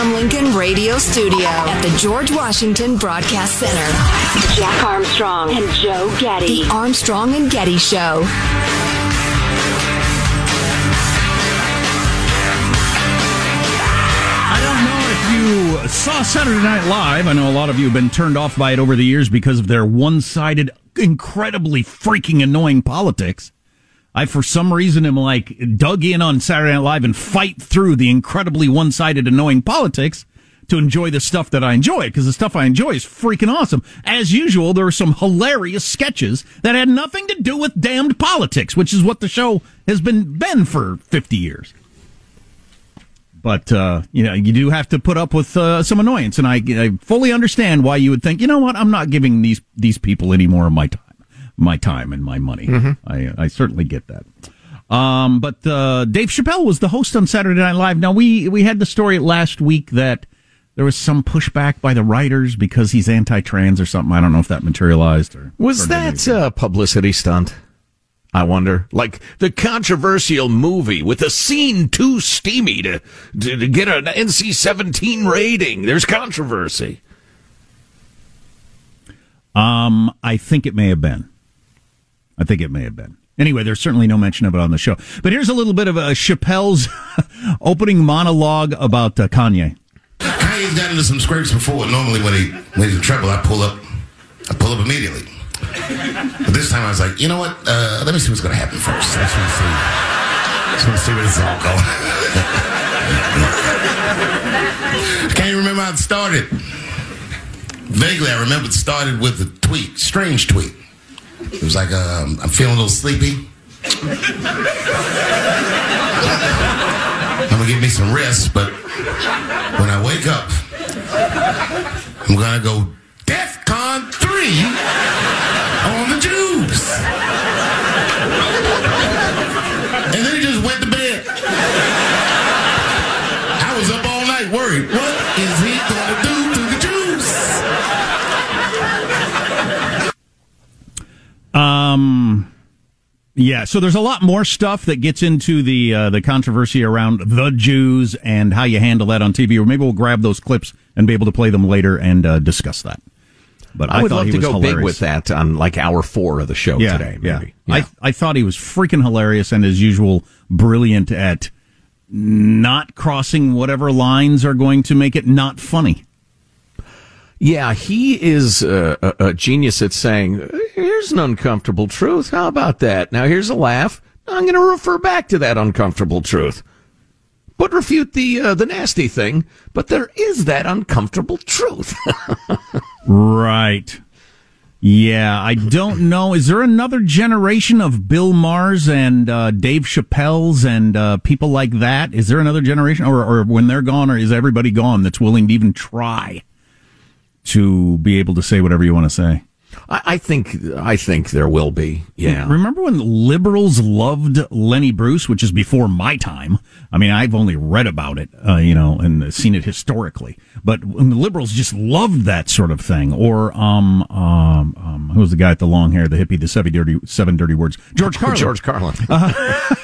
the Abraham Lincoln Radio Studio at the George Washington Broadcast Center, Jack Armstrong and Joe Getty. The Armstrong and Getty Show. I don't know if you saw Saturday Night Live. I know a lot of you have been turned off by it over the years because of their one sided, incredibly freaking annoying politics. I, for some reason, am like dug in on Saturday Night Live and fight through the incredibly one sided, annoying politics to enjoy the stuff that I enjoy because the stuff I enjoy is freaking awesome. As usual, there are some hilarious sketches that had nothing to do with damned politics, which is what the show has been been for 50 years. But uh, you know, you do have to put up with uh, some annoyance, and I, I fully understand why you would think, you know what, I'm not giving these these people any more of my time, my time and my money. I I certainly get that. Um, but uh, Dave Chappelle was the host on Saturday Night Live. Now we we had the story last week that there was some pushback by the writers because he's anti-trans or something. I don't know if that materialized or Was that a publicity stunt? I wonder. Like the controversial movie with a scene too steamy to, to, to get an NC 17 rating. There's controversy. Um, I think it may have been. I think it may have been. Anyway, there's certainly no mention of it on the show. But here's a little bit of a Chappelle's opening monologue about uh, Kanye. Kanye's into some scrapes before. Normally, when he when he's in trouble, I pull up. I pull up immediately. But this time, I was like, you know what? Uh, let me see what's going to happen first. Let's see. Just want to see where this is all going. I can't remember how it started. Vaguely, I remember it started with a tweet, strange tweet. It was like, um, I'm feeling a little sleepy. I'm gonna give me some rest, but when I wake up, I'm gonna go DEFCON 3 on the Jews. Yeah. So there's a lot more stuff that gets into the uh, the controversy around the Jews and how you handle that on TV. Or maybe we'll grab those clips and be able to play them later and uh, discuss that. But I, I, would thought love he to was go hilarious. big with that on like hour four of the show yeah, today. yeah. Maybe. I I thought he was freaking hilarious and as usual brilliant at not crossing whatever lines are going to make it not funny. Yeah, he is a, a, a genius at saying, here's an uncomfortable truth. How about that? Now here's a laugh. I'm going to refer back to that uncomfortable truth. But refute the uh, the nasty thing. But there is that uncomfortable truth. right. Yeah, I don't know. Is there another generation of Bill Maher's and uh, Dave Chappelle's and uh, people like that? Is there another generation, or, or when they're gone, or is everybody gone that's willing to even try to be able to say whatever you want to say? I, I think I think there will be. Yeah. Remember when liberals loved Lenny Bruce, which is before my time? I mean, I've only read about it, uh, you know, and seen it historically. But when the liberals just loved that sort of thing, or um um, um who was the guy with the long hair, the hippie, the seven dirty seven dirty words, George Carlin. George Carlin. Uh,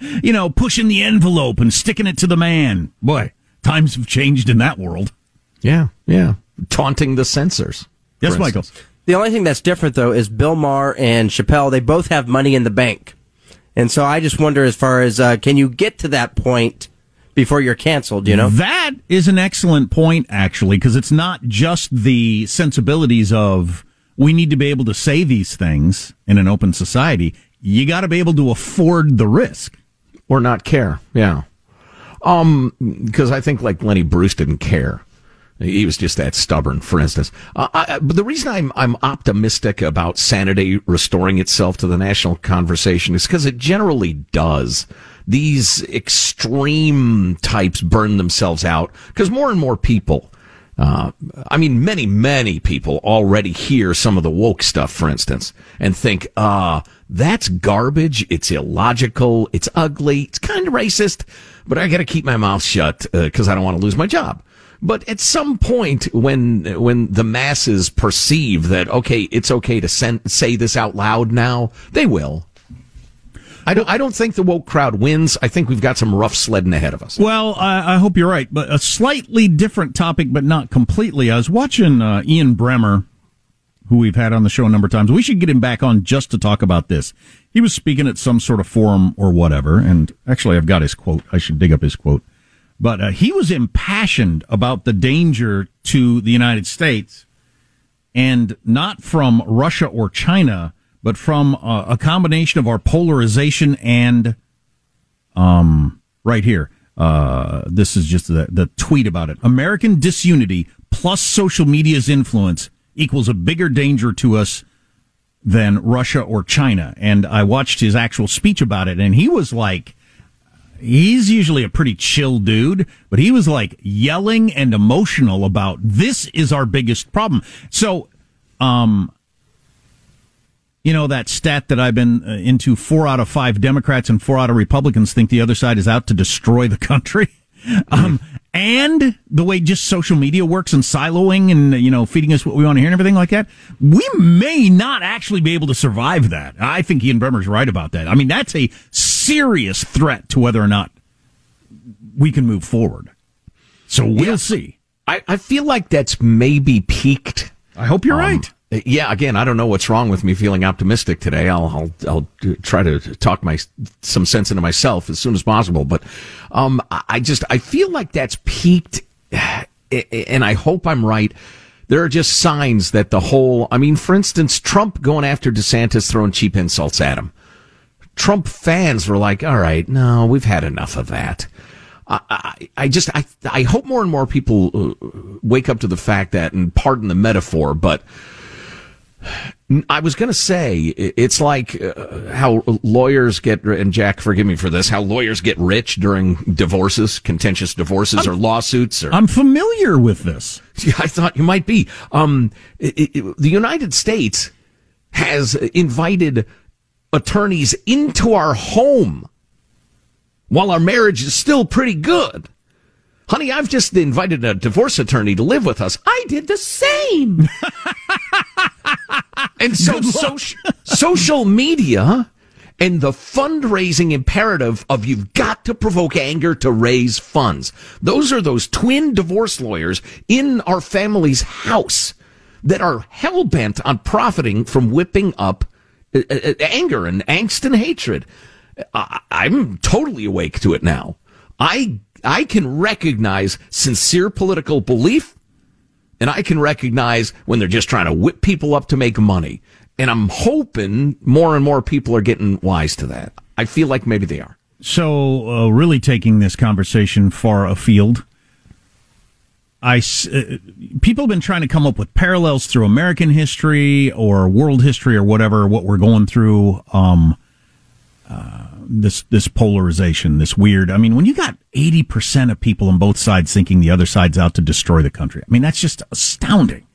you know, pushing the envelope and sticking it to the man. Boy, times have changed in that world. Yeah, yeah. Taunting the censors. Yes, Michael. The only thing that's different though is Bill Maher and Chappelle. They both have money in the bank, and so I just wonder, as far as uh, can you get to that point before you're canceled? You know, that is an excellent point actually, because it's not just the sensibilities of we need to be able to say these things in an open society. You got to be able to afford the risk or not care. Yeah. Um, because I think like Lenny Bruce didn't care. He was just that stubborn, for instance. Uh, I, but the reason I'm I'm optimistic about sanity restoring itself to the national conversation is because it generally does. These extreme types burn themselves out because more and more people. Uh, I mean, many, many people already hear some of the woke stuff, for instance, and think, uh, that's garbage. It's illogical. It's ugly. It's kind of racist, but I got to keep my mouth shut because uh, I don't want to lose my job. But at some point, when when the masses perceive that okay, it's okay to send, say this out loud now, they will. I don't. I don't think the woke crowd wins. I think we've got some rough sledding ahead of us. Well, I, I hope you're right, but a slightly different topic, but not completely. I was watching uh, Ian Bremmer, who we've had on the show a number of times. We should get him back on just to talk about this. He was speaking at some sort of forum or whatever, and actually, I've got his quote. I should dig up his quote. But uh, he was impassioned about the danger to the United States, and not from Russia or China, but from uh, a combination of our polarization and, um, right here. Uh, this is just the, the tweet about it. American disunity plus social media's influence equals a bigger danger to us than Russia or China. And I watched his actual speech about it, and he was like, he's usually a pretty chill dude, but he was like yelling and emotional about this is our biggest problem. So, um, you know, that stat that I've been uh, into four out of five Democrats and four out of Republicans think the other side is out to destroy the country. Um, and the way just social media works and siloing and, you know, feeding us what we want to hear and everything like that, we may not actually be able to survive that. I think Ian Bremmer's right about that. I mean, that's a serious threat to whether or not we can move forward. So we'll yeah. see. I, I feel like that's maybe peaked. I hope you're um, right. Yeah, again, I don't know what's wrong with me feeling optimistic today. I'll I'll, I'll try to talk my some sense into myself as soon as possible. But um, I just I feel like that's peaked, and I hope I'm right. There are just signs that the whole. I mean, for instance, Trump going after DeSantis, throwing cheap insults at him. Trump fans were like, "All right, no, we've had enough of that." I, I, I just I I hope more and more people uh, wake up to the fact that, and pardon the metaphor, but I was going to say it's like uh, how lawyers get and Jack, forgive me for this. How lawyers get rich during divorces, contentious divorces I'm, or lawsuits. Or, I'm familiar with this. I thought you might be. Um, it, it, the United States has invited attorneys into our home while our marriage is still pretty good. Honey, I've just invited a divorce attorney to live with us. I did the same. and so, social, social media and the fundraising imperative of you've got to provoke anger to raise funds. Those are those twin divorce lawyers in our family's house that are hell bent on profiting from whipping up Uh, uh, uh, anger and angst and hatred. I, I'm totally awake to it now. I I can recognize sincere political belief And I can recognize when they're just trying to whip people up to make money. And I'm hoping more and more people are getting wise to that. I feel like maybe they are. So, uh, really taking this conversation far afield, I uh, people have been trying to come up with parallels through American history or world history or whatever what we're going through. Um, uh, this this polarization, this weird. I mean, when you got eighty percent of people on both sides thinking the other side's out to destroy the country, I mean that's just astounding.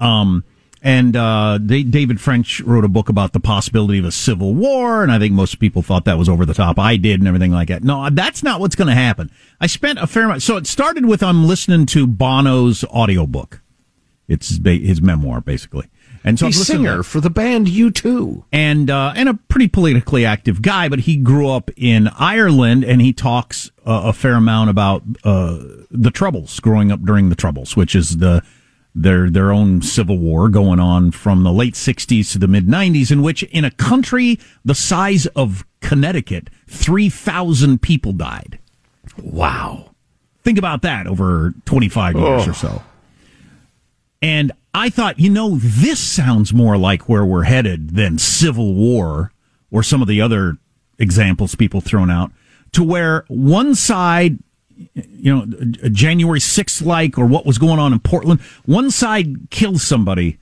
Um, and uh, they, David French wrote a book about the possibility of a civil war, and I think most people thought that was over the top. I did, and everything like that. No, that's not what's going to happen. I spent a fair amount. So it started with I'm listening to Bono's audiobook. It's his memoir, basically. And so he's a singer for the band U2, and uh, and a pretty politically active guy. But he grew up in Ireland, and he talks uh, a fair amount about uh, the Troubles, growing up during the Troubles, which is the their their own civil war going on from the late 60s to the mid 90s in which in a country the size of Connecticut 3000 people died. Wow. Think about that over 25 years oh. or so. And i thought you know this sounds more like where we're headed than civil war or some of the other examples people thrown out to where one side you know, January 6th like or what was going on in Portland. One side kills somebody,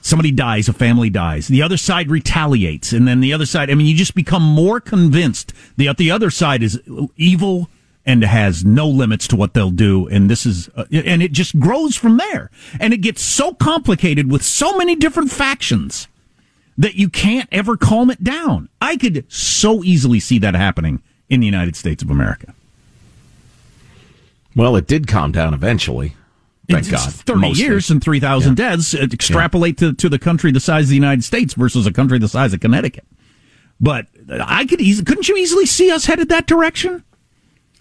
somebody dies, a family dies. The other side retaliates. And then the other side, I mean, you just become more convinced that the other side is evil and has no limits to what they'll do. And this is, uh, and it just grows from there. And it gets so complicated with so many different factions that you can't ever calm it down. I could so easily see that happening in the United States of America. Well, it did calm down eventually. Thank it's God. 30 Mostly. years and 3,000 yeah. deaths. Extrapolate yeah. to, to the country the size of the United States versus a country the size of Connecticut. But I could easily, couldn't you easily see us headed that direction?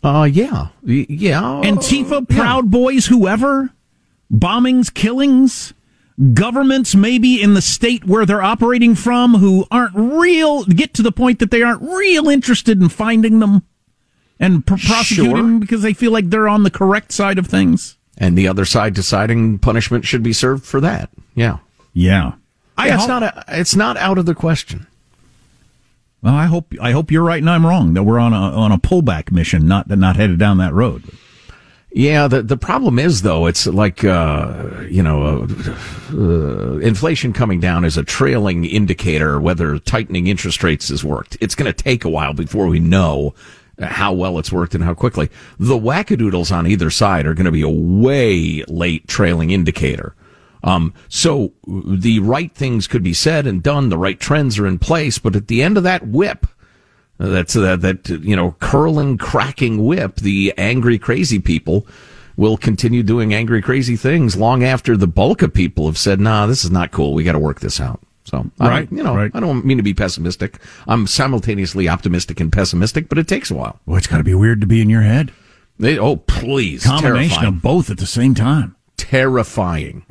Uh, yeah. Yeah. Antifa, Proud yeah. Boys, whoever, bombings, killings, governments maybe in the state where they're operating from who aren't real, get to the point that they aren't real interested in finding them and pr- prosecute sure. them because they feel like they're on the correct side of things. And the other side deciding punishment should be served for that. Yeah. Yeah. I, yeah, it's not a, it's not out of the question. Well, I hope I hope you're right and I'm wrong that we're on a on a pullback mission, not not headed down that road. Yeah, the the problem is though, it's like uh, you know, uh, uh, inflation coming down is a trailing indicator whether tightening interest rates has worked. It's going to take a while before we know how well it's worked and how quickly. The wackadoodles on either side are going to be a way late trailing indicator. Um, so the right things could be said and done. The right trends are in place, but at the end of that whip, that's uh, that you know curling, cracking whip, the angry, crazy people will continue doing angry, crazy things long after the bulk of people have said, "Nah, this is not cool. We got to work this out." So, right, you know, right. I don't mean to be pessimistic. I'm simultaneously optimistic and pessimistic, but it takes a while. Well, it's got to be weird to be in your head. They, oh, please, combination terrifying. of both at the same time. Terrifying.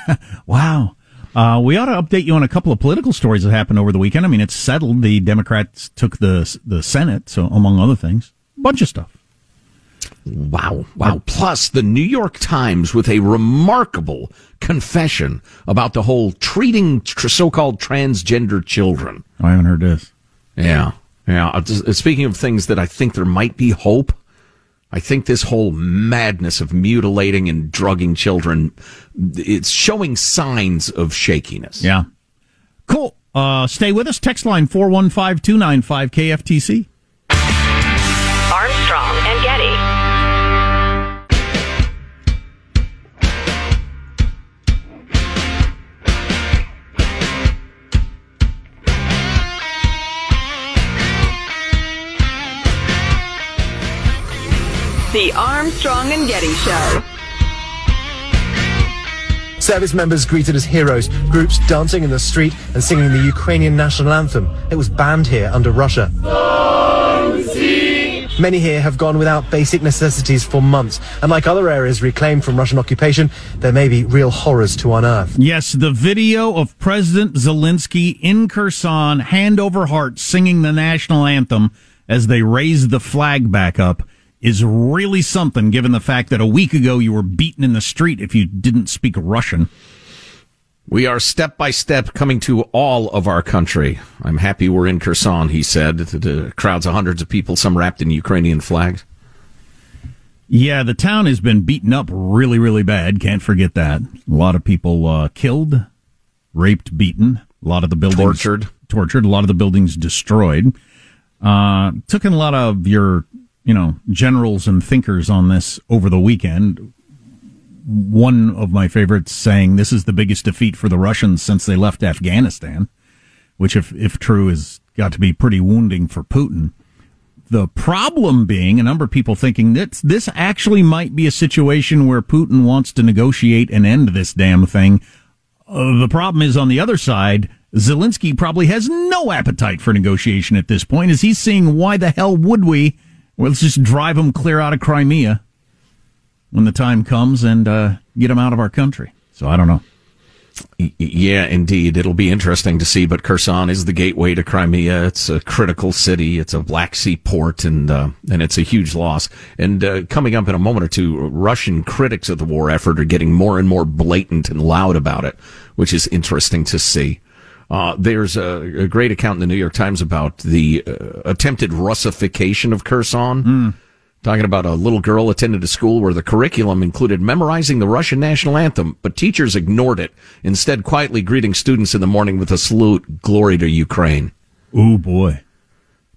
wow. Uh, we ought to update you on a couple of political stories that happened over the weekend. I mean, it's settled. The Democrats took the the Senate, so among other things, bunch of stuff. Wow. Wow. Plus, the New York Times with a remarkable confession about the whole treating so called transgender children. I haven't heard this. Yeah. Yeah. Uh, speaking of things that I think there might be hope, I think this whole madness of mutilating and drugging children, it's showing signs of shakiness. Yeah. Cool. Uh, stay with us. Text line 415 295 KFTC. The Armstrong and Getty Show. Service members greeted as heroes, groups dancing in the street and singing the Ukrainian national anthem. It was banned here under Russia. Many here have gone without basic necessities for months, and like other areas reclaimed from Russian occupation, there may be real horrors to unearth. Yes, the video of President Zelensky in Kherson, hand over heart, singing the national anthem as they raise the flag back up is really something given the fact that a week ago you were beaten in the street if you didn't speak Russian. We are step by step coming to all of our country. I'm happy we're in Kherson, he said. The crowds of hundreds of people, some wrapped in Ukrainian flags. Yeah, the town has been beaten up really, really bad. Can't forget that. A lot of people uh, killed, raped, beaten. A lot of the buildings tortured, tortured. A lot of the buildings destroyed. Uh, took in a lot of your, you know, generals and thinkers on this over the weekend. One of my favorites saying this is the biggest defeat for the Russians since they left Afghanistan, which, if if true, has got to be pretty wounding for Putin. The problem being a number of people thinking that this actually might be a situation where Putin wants to negotiate and end this damn thing. Uh, the problem is on the other side, Zelensky probably has no appetite for negotiation at this point as he's seeing why the hell would we? Well, let's just drive them clear out of Crimea when the time comes and uh, get them out of our country. So I don't know. Yeah, indeed. It'll be interesting to see, but Kherson is the gateway to Crimea. It's a critical city. It's a Black Sea port and, uh, and it's a huge loss. And, uh, coming up in a moment or two, Russian critics of the war effort are getting more and more blatant and loud about it, which is interesting to see. Uh, there's a, a, great account in the New York Times about the uh, attempted Russification of Kherson. Mm talking about a little girl attended a school where the curriculum included memorizing the Russian national anthem, but teachers ignored it, instead quietly greeting students in the morning with a salute, glory to Ukraine. Oh boy.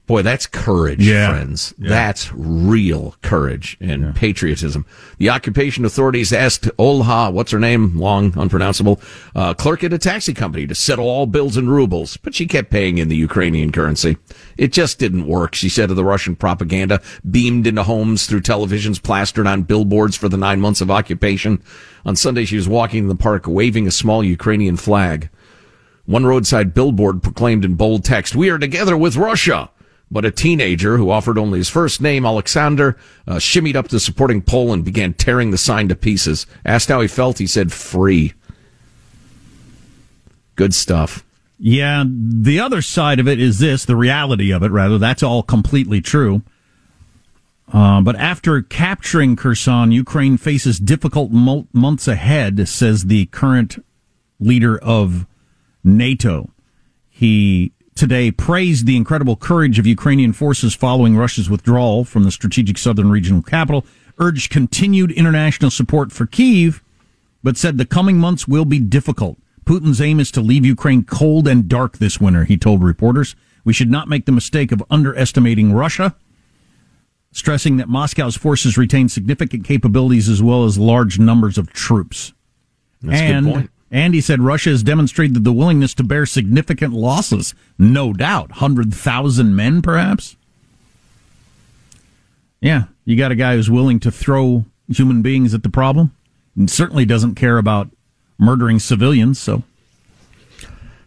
Boy, that's courage, yeah. friends. Yeah. That's real courage and yeah. patriotism. The occupation authorities asked Olha, what's her name, long, unpronounceable, uh, clerk at a taxi company to settle all bills in rubles, but she kept paying in the Ukrainian currency. It just didn't work, she said of the Russian propaganda, beamed into homes through televisions plastered on billboards for the nine months of occupation. On Sunday, she was walking in the park waving a small Ukrainian flag. One roadside billboard proclaimed in bold text, We are together with Russia. But a teenager who offered only his first name, Alexander, uh, shimmied up the supporting pole and began tearing the sign to pieces. Asked how he felt, he said, free. Good stuff. Yeah, the other side of it is this the reality of it, rather. That's all completely true. Uh, but after capturing Kherson, Ukraine faces difficult mo- months ahead, says the current leader of NATO. He today praised the incredible courage of Ukrainian forces following Russia's withdrawal from the strategic southern regional capital, urged continued international support for Kiev, but said the coming months will be difficult. Putin's aim is to leave Ukraine cold and dark this winter, he told reporters. We should not make the mistake of underestimating Russia, stressing that Moscow's forces retain significant capabilities as well as large numbers of troops. That's and and he said Russia has demonstrated the willingness to bear significant losses. No doubt. 100,000 men, perhaps? Yeah, you got a guy who's willing to throw human beings at the problem and certainly doesn't care about murdering civilians, so.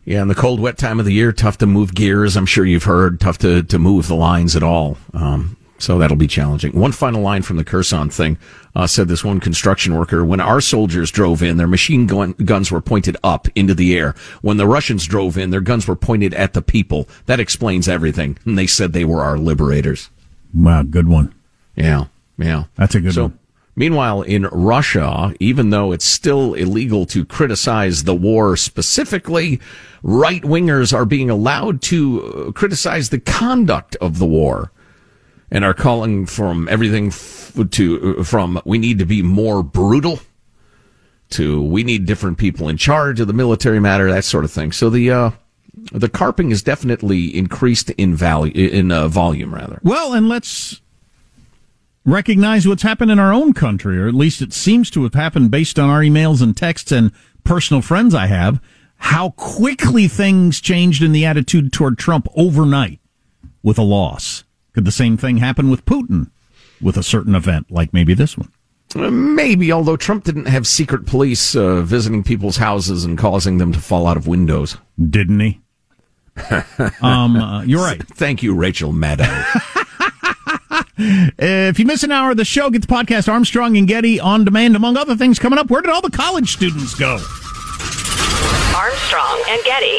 Yeah, in the cold, wet time of the year, tough to move gears. I'm sure you've heard tough to, to move the lines at all. Um, so that'll be challenging. One final line from the Kherson thing uh, said this one construction worker: "When our soldiers drove in, their machine gun- guns were pointed up into the air. When the Russians drove in, their guns were pointed at the people. That explains everything." And they said they were our liberators. Wow, good one. Yeah, yeah, that's a good so, one. Meanwhile, in Russia, even though it's still illegal to criticize the war specifically, right wingers are being allowed to uh, criticize the conduct of the war and are calling from everything to from we need to be more brutal to we need different people in charge of the military matter that sort of thing. So the uh, the carping is definitely increased in value in uh, volume rather. Well and let's recognize what's happened in our own country or at least it seems to have happened based on our emails and texts and personal friends i have how quickly things changed in the attitude toward trump overnight with a loss could the same thing happen with Putin with a certain event, like maybe this one? Uh, maybe, although Trump didn't have secret police uh, visiting people's houses and causing them to fall out of windows. Didn't he? um, uh, you're right. Thank you, Rachel Maddow. if you miss an hour of the show, get the podcast Armstrong and Getty on demand, among other things coming up. Where did all the college students go? Armstrong and Getty.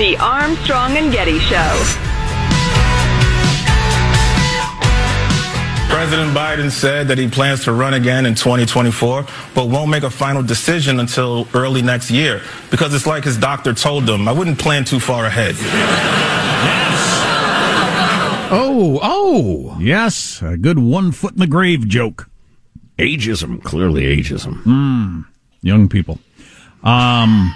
The Armstrong and Getty Show. President Biden said that he plans to run again in 2024, but won't make a final decision until early next year because it's like his doctor told him. I wouldn't plan too far ahead. Oh, oh. Yes, a good one foot in the grave joke. Ageism, clearly ageism. Hmm. Young people. Um,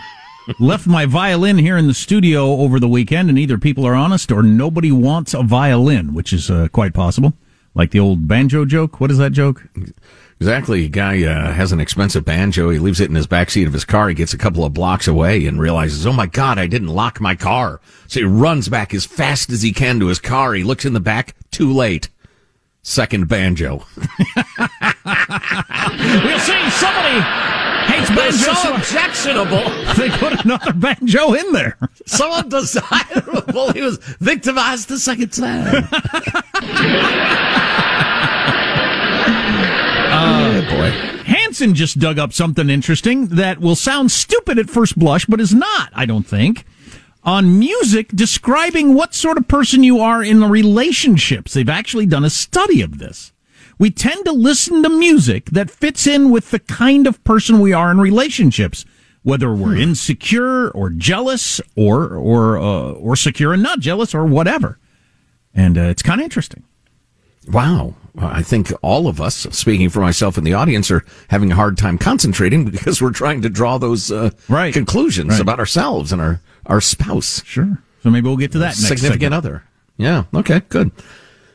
left my violin here in the studio over the weekend, and either people are honest or nobody wants a violin, which is uh, quite possible. Like the old banjo joke. What is that joke? Exactly. A guy uh, has an expensive banjo. He leaves it in his backseat of his car. He gets a couple of blocks away and realizes, oh my God, I didn't lock my car. So he runs back as fast as he can to his car. He looks in the back. Too late. Second banjo. we'll see. Somebody hates banjo. so objectionable. They put another banjo in there. So undesirable. he was victimized the second time. Uh, boy. Hanson just dug up something interesting that will sound stupid at first blush, but is not, I don't think. On music, describing what sort of person you are in the relationships. They've actually done a study of this. We tend to listen to music that fits in with the kind of person we are in relationships, whether we're insecure or jealous or or uh, or secure and not jealous or whatever. And uh, it's kind of interesting. Wow. I think all of us, speaking for myself and the audience, are having a hard time concentrating because we're trying to draw those uh, right. conclusions Right. about ourselves and our, our spouse. Sure. So maybe we'll get to that next Significant other. Yeah. Okay. Good.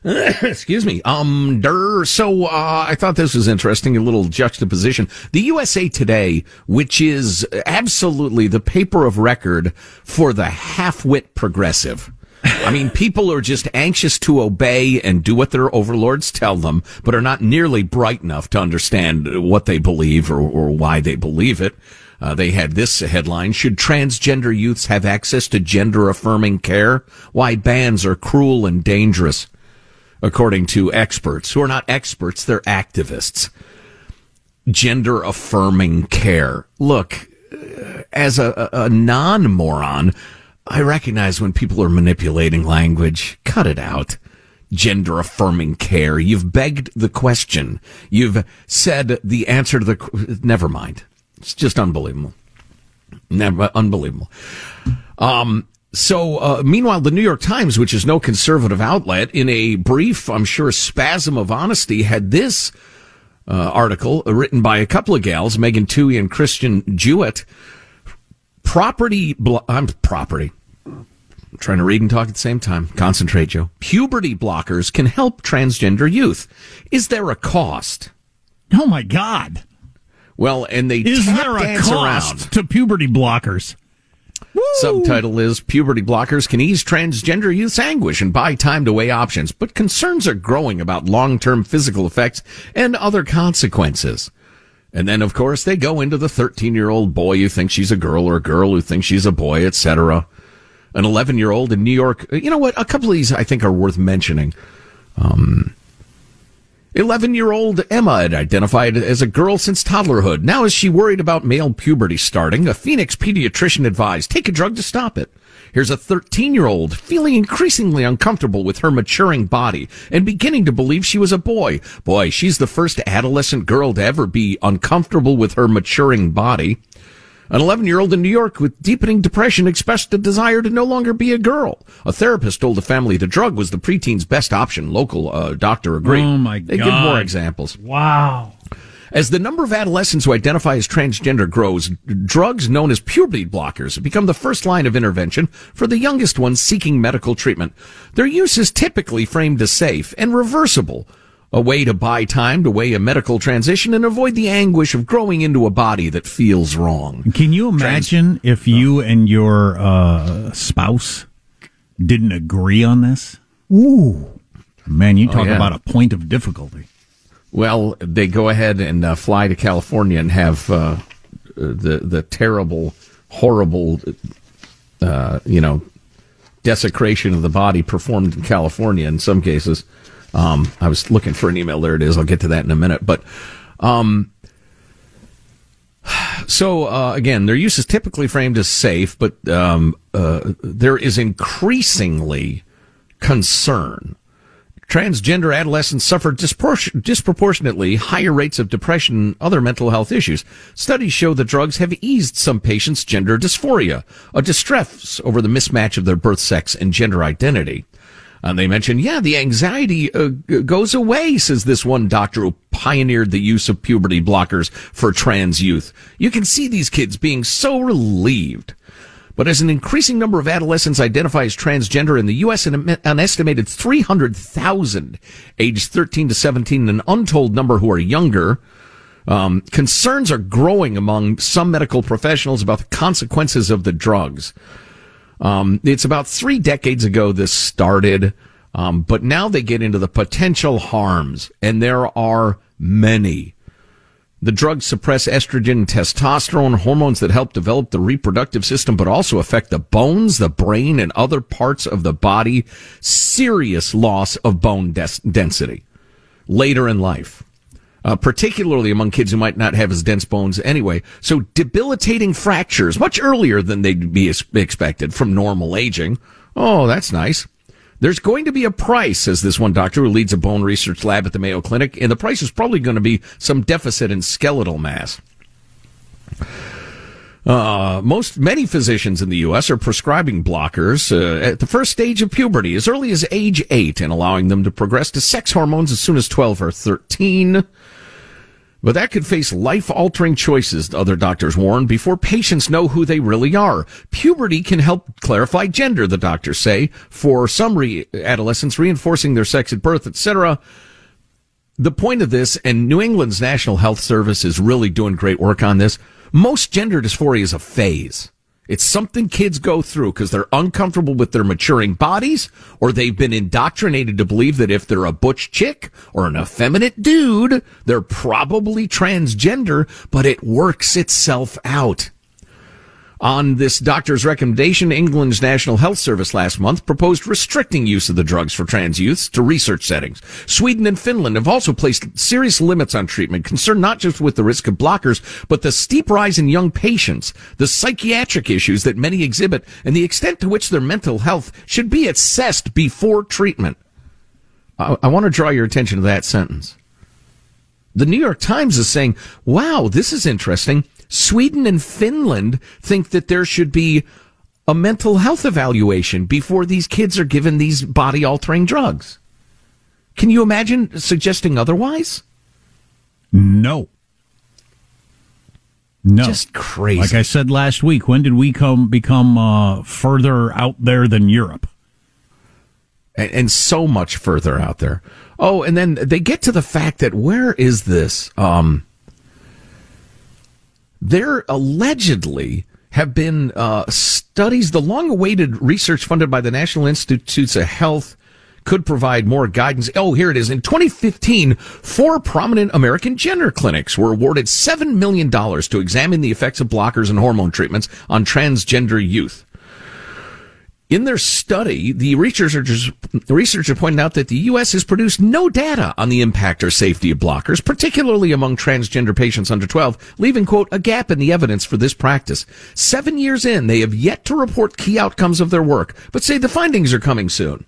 Excuse me. Um, der, so, uh, I thought this was interesting, a little juxtaposition. The USA Today, which is absolutely the paper of record for the half-wit progressive. I mean, people are just anxious to obey and do what their overlords tell them, but are not nearly bright enough to understand what they believe or, or why they believe it. Uh, they had this headline, should transgender youths have access to gender affirming care? Why bans are cruel and dangerous, according to experts who are not experts, they're activists. Gender affirming care. Look, uh, as a, a, non moron, I recognize when people are manipulating language. Cut it out. Gender affirming care. You've begged the question. You've said the answer to the. Never mind. It's just unbelievable. Never unbelievable. Um, so, uh, meanwhile, the New York Times, which is no conservative outlet, in a brief, I'm sure, spasm of honesty, had this uh, article written by a couple of gals, Megan Twohey and Christina Jewett. Property, blo- I'm property. I'm trying to read and talk at the same time. Concentrate, Joe. Puberty blockers can help transgender youth. Is there a cost? Oh my God! Well, and they Is there a cost around. to puberty blockers? Subtitle is Puberty Blockers Can Ease Transgender Youth's Anguish and Buy Time to Weigh Options, but concerns are growing about long-term physical effects and other consequences. And then, of course, they go into the 13-year-old boy who thinks she's a girl or a girl who thinks she's a boy, etc. An 11-year-old in New York. You know what? A couple of these I think are worth mentioning. Um, 11 year old Emma had identified as a girl since toddlerhood. Now, is she worried about male puberty starting? A Phoenix pediatrician advised take a drug to stop it. Here's a 13 year old feeling increasingly uncomfortable with her maturing body and beginning to believe she was a boy. Boy, she's the first adolescent girl to ever be uncomfortable with her maturing body. An 11 year old in New York with deepening depression expressed a desire to no longer be a girl. A therapist told the family the drug was the preteen's best option. Local uh, doctor agreed. Oh my They God! They give more examples. Wow. As the number of adolescents who identify as transgender grows, drugs known as puberty blockers have become the first line of intervention for the youngest ones seeking medical treatment. Their use is typically framed as safe and reversible, a way to buy time to weigh a medical transition and avoid the anguish of growing into a body that feels wrong. Can you imagine if you and your uh, spouse didn't agree on this? Ooh, man, you Oh, talk yeah. about a point of difficulty. Well, they go ahead and uh, fly to California and have uh, the the terrible, horrible, uh, you know, desecration of the body performed in California. In some cases, um, I was looking for an email. There it is. I'll get to that in a minute. But um, so uh, again, their use is typically framed as safe, but um, uh, there is increasingly concern transgender adolescents suffer disproportionately higher rates of depression and other mental health issues. Studies show that drugs have eased some patients' gender dysphoria, a distress over the mismatch of their birth sex and gender identity. And they mention, yeah, the anxiety uh, goes away, says this one doctor who pioneered the use of puberty blockers for trans youth. You can see these kids being so relieved. But as an increasing number of adolescents identify as transgender in the U.S., an, an estimated 300,000 aged 13 to 17, an untold number who are younger, um, concerns are growing among some medical professionals about the consequences of the drugs. Um, it's about three decades ago this started, um, but now they get into the potential harms, and there are many. The drugs suppress estrogen and testosterone, hormones that help develop the reproductive system, but also affect the bones, the brain, and other parts of the body. Serious loss of bone des- density later in life. Uh, particularly among kids who might not have as dense bones anyway. So debilitating fractures much earlier than they'd be expected from normal aging. Oh, that's nice. There's going to be a price, says this one doctor who leads a bone research lab at the Mayo Clinic, and the price is probably going to be some deficit in skeletal mass. Uh, most many physicians in the U.S. are prescribing blockers uh, at the first stage of puberty, as early as age eight, and allowing them to progress to sex hormones as soon as twelve or thirteen. But that could face life-altering choices, other doctors warn, before patients know who they really are. Puberty can help clarify gender, the doctors say, for some re- adolescents, reinforcing their sex at birth, etc. The point of this, and New England's National Health Service is really doing great work on this. Most gender dysphoria is a phase. It's something kids go through because they're uncomfortable with their maturing bodies, or they've been indoctrinated to believe that if they're a butch chick or an effeminate dude, they're probably transgender, but it works itself out. On this doctor's recommendation, England's National Health Service last month proposed restricting use of the drugs for trans youths to research settings. Sweden and Finland have also placed serious limits on treatment, concerned not just with the risk of blockers, but the steep rise in young patients, the psychiatric issues that many exhibit, and the extent to which their mental health should be assessed before treatment. I, I want to draw your attention to that sentence. The New York Times is saying, wow, this is interesting. Sweden and Finland think that there should be a mental health evaluation before these kids are given these body altering drugs. Can you imagine suggesting otherwise? No. No. Just crazy. Like I said last week, when did we come become uh, further out there than Europe? And, and, so much further out there. Oh, and then they get to the fact that where is this? Um, there allegedly have been uh, studies, the long awaited research funded by the National Institutes of Health could provide more guidance. Oh, here it is. In 2015, four prominent American gender clinics were awarded $7 million to examine the effects of blockers and hormone treatments on transgender youth. In their study, the researchers, the pointed out that the U.S. has produced no data on the impact or safety of blockers, particularly among transgender patients under 12, leaving, quote, a gap in the evidence for this practice. Seven years in, they have yet to report key outcomes of their work, but say the findings are coming soon.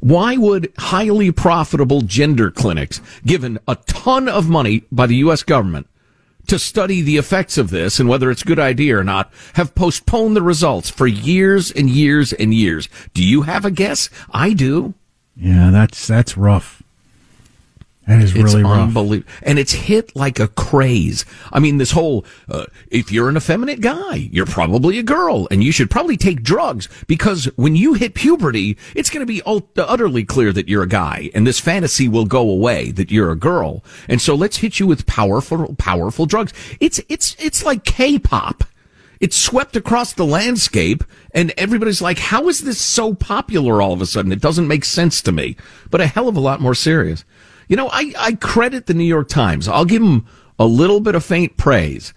Why would highly profitable gender clinics, given a ton of money by the U.S. government, to study the effects of this and whether it's a good idea or not have postponed the results for years and years and years. Do you have a guess? I do. Yeah, that's that's rough. That is really it's rough. Unbelievable. And it's hit like a craze. I mean, this whole, uh, if you're an effeminate guy, you're probably a girl and you should probably take drugs because when you hit puberty, it's going to be utterly clear that you're a guy and this fantasy will go away that you're a girl. And so let's hit you with powerful, powerful drugs. It's, it's, it's like K-pop. It's swept across the landscape and everybody's like, how is this so popular all of a sudden? It doesn't make sense to me, but a hell of a lot more serious. You know, I, I credit the New York Times. I'll give them a little bit of faint praise.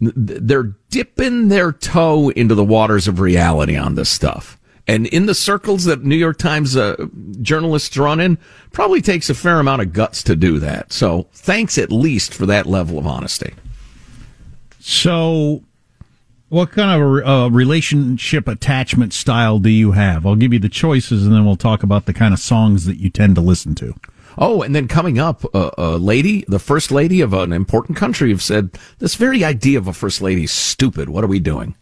They're dipping their toe into the waters of reality on this stuff. And in the circles that New York Times uh, journalists run in, probably takes a fair amount of guts to do that. So thanks at least for that level of honesty. So, what kind of a relationship attachment style do you have? I'll give you the choices and then we'll talk about the kind of songs that you tend to listen to. Oh, and then coming up, uh, a lady, the first lady of an important country, have said this very idea of a first lady is stupid. What are we doing?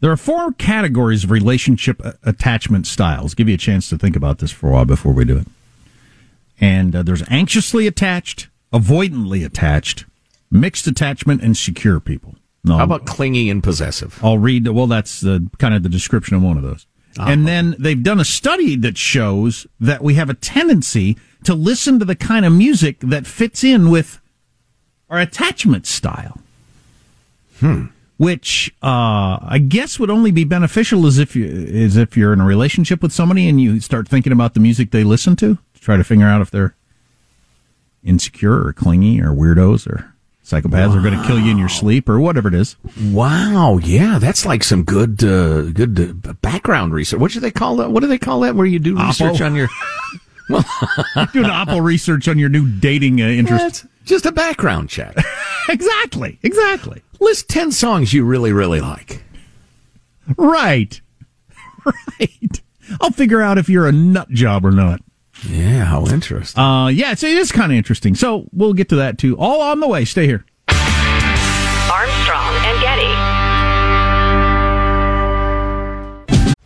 There are four categories of relationship attachment styles. Give you a chance to think about this for a while before we do it. And uh, there's anxiously attached, avoidantly attached, mixed attachment, and secure people. No, How about clingy and possessive? I'll read. Well, that's the kind of the description of one of those. Uh-huh. And then they've done a study that shows that we have a tendency to listen to the kind of music that fits in with our attachment style. Hmm. Which uh, I guess would only be beneficial as if you is if you're in a relationship with somebody and you start thinking about the music they listen to to try to figure out if they're insecure or clingy or weirdos or Psychopaths wow. are going to kill you in your sleep or whatever it is. Wow, yeah, that's like some good, uh, good uh, background research. What do they call that? What do they call that? Where you do Oppo? research on your, well, doing oppo research on your new dating uh, interest. just a background check. exactly, exactly. List ten songs you really, really like. Right, right. I'll figure out if you're a nut job or not. Yeah, how interesting. Uh, yeah, it's, it is kind of interesting. So we'll get to that too. All on the way. Stay here.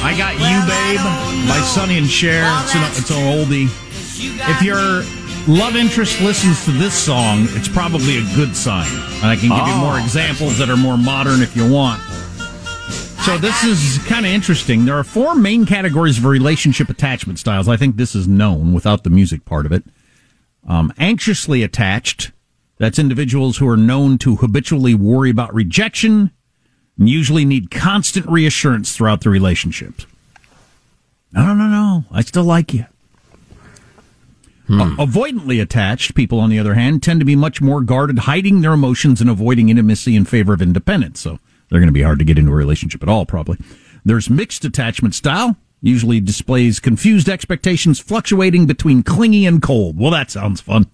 I Got You, Babe by Sonny and Cher. It's an, it's an oldie. If your love interest listens to this song, it's probably a good sign. And I can give you Oh, more examples that are more modern if you want. So this is kind of interesting. There are four main categories of relationship attachment styles. I think this is known without the music part of it. Um, anxiously attached. That's individuals who are known to habitually worry about rejection and usually need constant reassurance throughout the relationships. No, no, no, no. I still like you. Hmm. A- avoidantly attached people, on the other hand, tend to be much more guarded, hiding their emotions and avoiding intimacy in favor of independence. So they're going to be hard to get into a relationship at all, probably. There's mixed attachment style, usually displays confused expectations fluctuating between clingy and cold. Well, that sounds fun.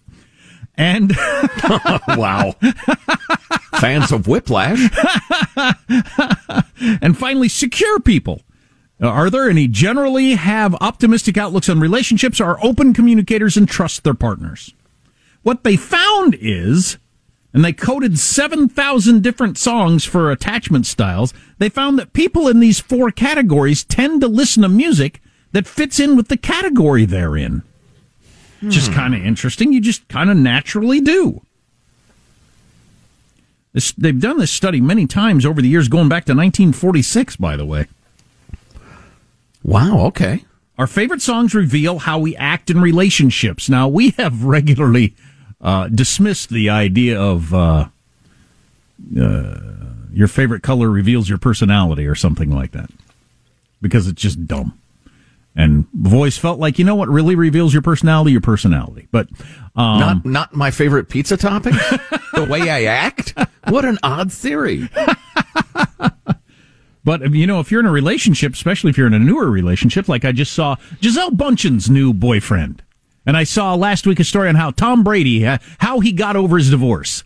And wow. Fans of Whiplash. and finally, secure people. Are there any generally have optimistic outlooks on relationships, are open communicators, and trust their partners? What they found is, and they coded 7,000 different songs for attachment styles, they found that people in these four categories tend to listen to music that fits in with the category they're in. Just kind of interesting. You just kind of naturally do. This, they've done this study many times over the years, going back to 1946, by the way. Wow, okay. Our favorite songs reveal how we act in relationships. Now, we have regularly uh, dismissed the idea of uh, uh, your favorite color reveals your personality or something like that because it's just dumb. And we've felt like, you know what really reveals your personality? Your personality. But um, not not my favorite pizza topping. the way I act. What an odd theory. But you know, if you're in a relationship, especially if you're in a newer relationship, like I just saw Gisele Bündchen's new boyfriend, and I saw last week a story on how Tom Brady, uh, how he got over his divorce.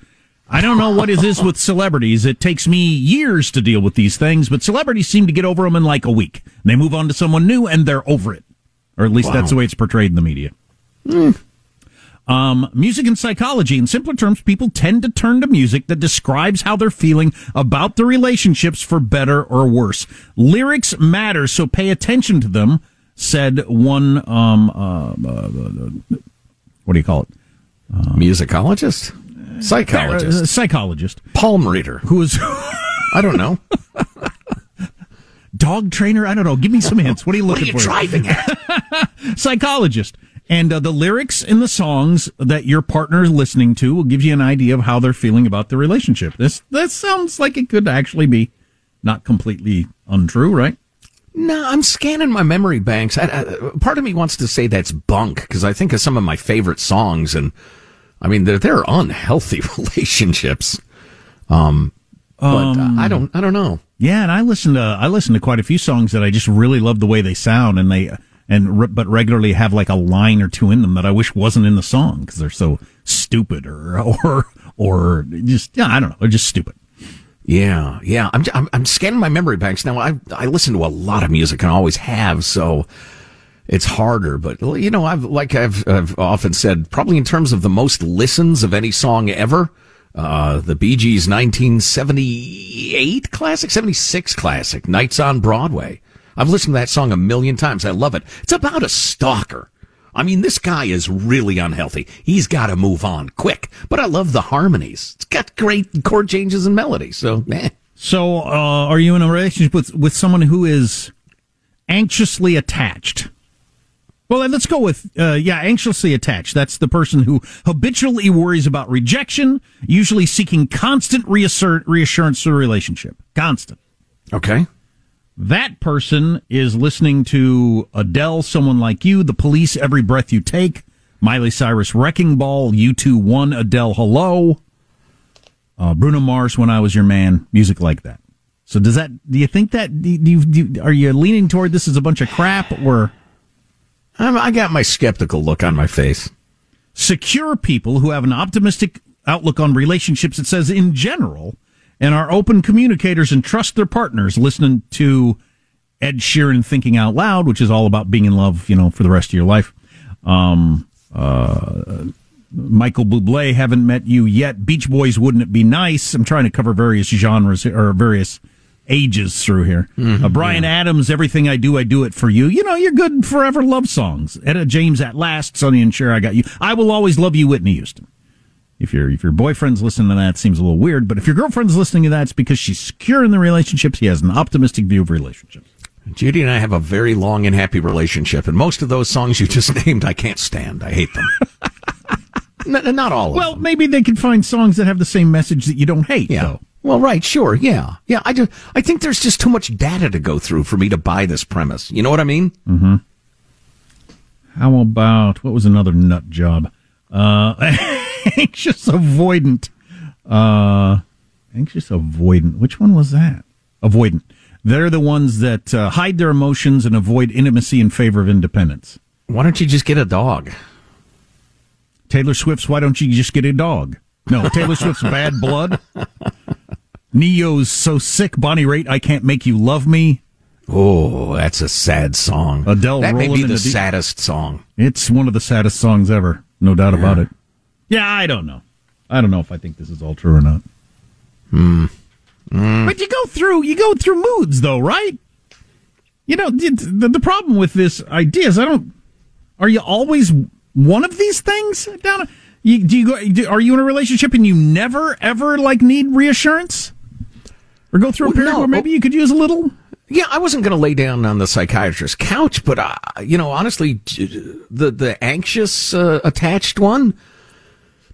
I don't know what it is with celebrities. It takes me years to deal with these things, but celebrities seem to get over them in like a week. They move on to someone new, and they're over it, or at least Wow. that's the way it's portrayed in the media. Um, music and psychology. In simpler terms, people tend to turn to music that describes how they're feeling about the relationships for better or worse. Lyrics matter, so pay attention to them, said one, um, uh, uh, what do you call it? Musicologist? Psychologist. Uh, psychologist. Palm reader. Who is, I don't know. dog trainer? I don't know. Give me some hints. What are you looking What are you for? driving at? psychologist. And uh, the lyrics in the songs that your partner is listening to will give you an idea of how they're feeling about the relationship. This this sounds like it could actually be not completely untrue, right? No, I'm scanning my memory banks. I, I, part of me wants to say that's bunk because I think of some of my favorite songs, and I mean they're they're unhealthy relationships. Um, but Um, uh, I don't I don't know. Yeah, and I listen to I listen to quite a few songs that I just really love the way they sound, and they and re- but regularly have like a line or two in them that I wish wasn't in the song because they're so stupid or or or just yeah I don't know they're just stupid. Yeah, yeah. I'm, I'm I'm scanning my memory banks now. I I listen to a lot of music and always have, so it's harder. But you know, I've like I've I've often said, probably in terms of the most listens of any song ever, uh, the Bee Gees 1978 classic, 76 classic, Nights on Broadway. I've listened to that song a million times. I love it. It's about a stalker. I mean, this guy is really unhealthy. He's got to move on quick. But I love the harmonies. It's got great chord changes and melodies. So, eh. So, uh, are you in a relationship with with someone who is anxiously attached? Well, then let's go with uh, yeah, anxiously attached. That's the person who habitually worries about rejection, usually seeking constant reassert, reassurance to the relationship. Constant. Okay. That person is listening to Adele, Someone Like You, The Police, Every Breath You Take, Miley Cyrus, Wrecking Ball, U2, One, Adele, Hello, uh, Bruno Mars, When I Was Your Man, music like that. So does that, do you think that, do you, do you, are you leaning toward this as a bunch of crap or? I got my skeptical look on my face. Secure people who have an optimistic outlook on relationships, it says in general, and are open communicators and trust their partners, listening to Ed Sheeran thinking out loud, which is all about being in love, you know, for the rest of your life. Um, uh, Michael Bublé, haven't met you yet. Beach Boys, wouldn't it be nice? I'm trying to cover various genres or various ages through here. uh, Bryan Adams, everything I do, I do it for you. You know, you're good forever love songs. Etta James, at last, Sonny and Cher, I got you. I will always love you, Whitney Houston. If your if your boyfriend's listening to that, it seems a little weird. But if your girlfriend's listening to that, it's because she's secure in the relationship. She has an optimistic view of relationships. Judy and I have a very long and happy relationship, and most of those songs you just named, I can't stand. I hate them. N- not all of Well, maybe they can find songs that have the same message that you don't hate. Yeah. Though. Well, right, sure, yeah, yeah. I just, I think there's just too much data to go through for me to buy this premise. You know what I mean? Mm-hmm. How about what was another nut job? Uh, anxious avoidant. Uh, anxious avoidant. Which one was that? Avoidant. They're the ones that uh, hide their emotions and avoid intimacy in favor of independence. Why don't you just get a dog? Taylor Swift's Why Don't You Just Get a Dog? No, Taylor Swift's Bad Blood. Ne-Yo's So Sick, Bonnie Raitt, I Can't Make You Love Me. Oh, that's a sad song. Adele that may be the the saddest song. It's one of the saddest songs ever, no doubt about it. Yeah, I don't know. I don't know if I think this is all true or not. Hmm. But you go through you go through moods though, right? You know, the, the, the problem with this idea is I don't. Are you always one of these things? Down, you, do you go? do- Are you in a relationship and you never ever like need reassurance, or go through a Well, period no. where maybe you could use a little? Yeah, I wasn't going to lay down on the psychiatrist's couch, but uh, you know, honestly, the the anxious uh, attached one,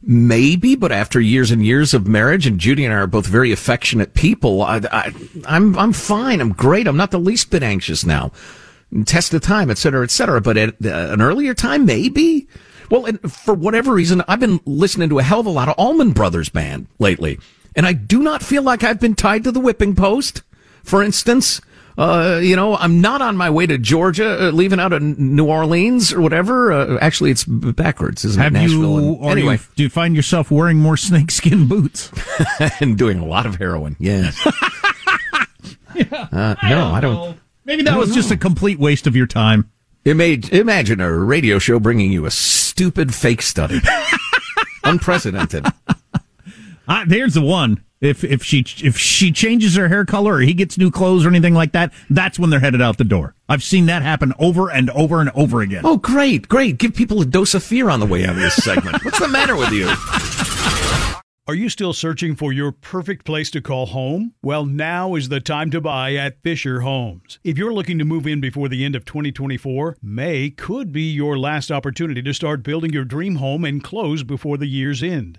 maybe. But after years and years of marriage, and Judy and I are both very affectionate people, I, I, I'm I'm fine. I'm great. I'm not the least bit anxious now. Test of time, et cetera, et cetera. But at uh, an earlier time, maybe. Well, and for whatever reason, I've been listening to a hell of a lot of Allman Brothers Band lately, and I do not feel like I've been tied to the whipping post. For instance, uh, you know, I'm not on my way to Georgia, uh, leaving out of New Orleans or whatever. Uh, actually, it's backwards, isn't Have it? Nashville. you? and- anyway, you, do you find yourself wearing more snakeskin boots? and doing a lot of heroin. Yes. Uh, no, I don't. Maybe that was just a complete waste of your time. Ima- imagine a radio show bringing you a stupid fake study. Unprecedented. Ah, there's the one. If if she if she changes her hair color or he gets new clothes or anything like that, that's when they're headed out the door. I've seen that happen over and over and over again. Oh, great, great. Give people a dose of fear on the way out of this segment. What's the matter with you? Are you still searching for your perfect place to call home? Well, now is the time to buy at Fisher Homes. If you're looking to move in before the end of 2024, May could be your last opportunity to start building your dream home and close before the year's end.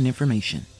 important information.